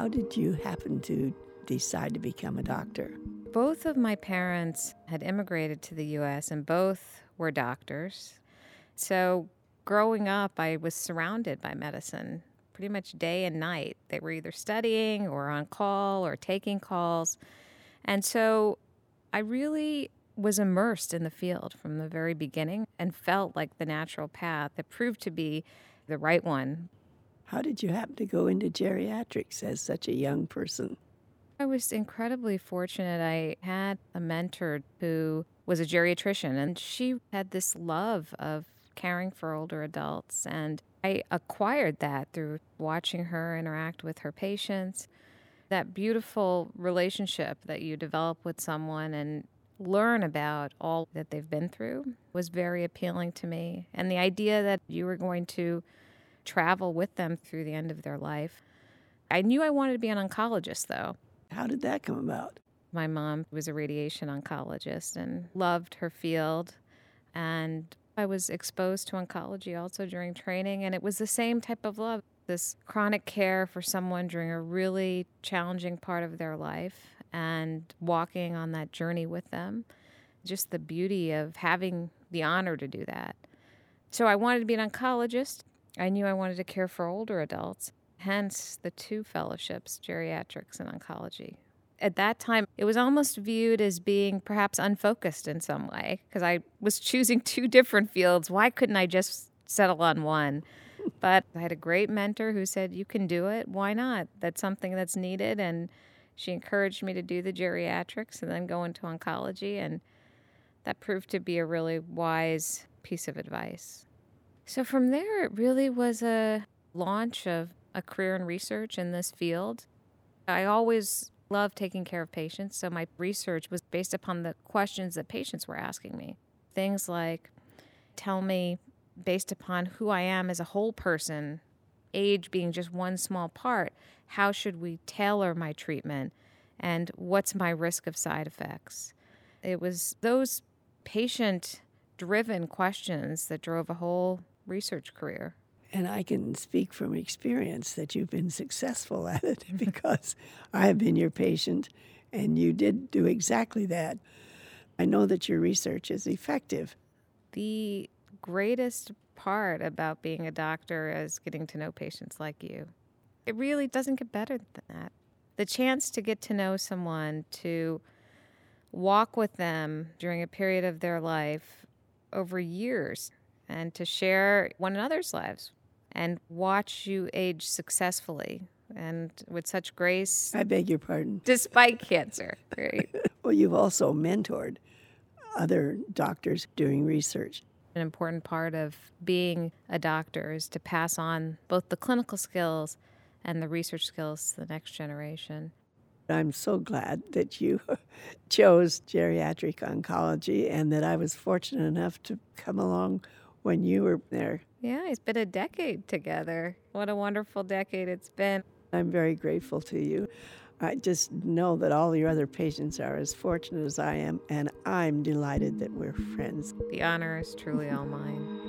How did you happen to decide to become a doctor? Both of my parents had immigrated to the US and both were doctors. So growing up, I was surrounded by medicine pretty much day and night. They were either studying or on call or taking calls. And so I really was immersed in the field from the very beginning and felt like the natural path that proved to be the right one. How did you happen to go into geriatrics as such a young person? I was incredibly fortunate. I had a mentor who was a geriatrician, and she had this love of caring for older adults. And I acquired that through watching her interact with her patients. That beautiful relationship that you develop with someone and learn about all that they've been through was very appealing to me. And the idea that you were going to travel with them through the end of their life. I knew I wanted to be an oncologist, though. How did that come about? My mom was a radiation oncologist and loved her field. And I was exposed to oncology also during training, and it was the same type of love this chronic care for someone during a really challenging part of their life and walking on that journey with them. Just the beauty of having the honor to do that. So I wanted to be an oncologist. I knew I wanted to care for older adults, hence the two fellowships, geriatrics and oncology. At that time, it was almost viewed as being perhaps unfocused in some way because I was choosing two different fields. Why couldn't I just settle on one? But I had a great mentor who said, You can do it. Why not? That's something that's needed. And she encouraged me to do the geriatrics and then go into oncology. And that proved to be a really wise piece of advice. So from there, it really was a launch of a career in research in this field. I always loved taking care of patients, so my research was based upon the questions that patients were asking me. Things like, tell me, based upon who I am as a whole person, age being just one small part, how should we tailor my treatment? And what's my risk of side effects? It was those patient driven questions that drove a whole research career. And I can speak from experience that you've been successful at it because I have been your patient and you did do exactly that. I know that your research is effective. The greatest part about being a doctor is getting to know patients like you. It really doesn't get better than that. The chance to get to know someone, to walk with them during a period of their life over years, and to share one another's lives and watch you age successfully and with such grace. I beg your pardon. Despite cancer. Right. well, you've also mentored other doctors doing research. An important part of being a doctor is to pass on both the clinical skills and the research skills to the next generation. I'm so glad that you chose geriatric oncology and that I was fortunate enough to come along when you were there. Yeah, it's been a decade together. What a wonderful decade it's been. I'm very grateful to you. I just know that all your other patients are as fortunate as I am, and I'm delighted that we're friends. The honor is truly all mine.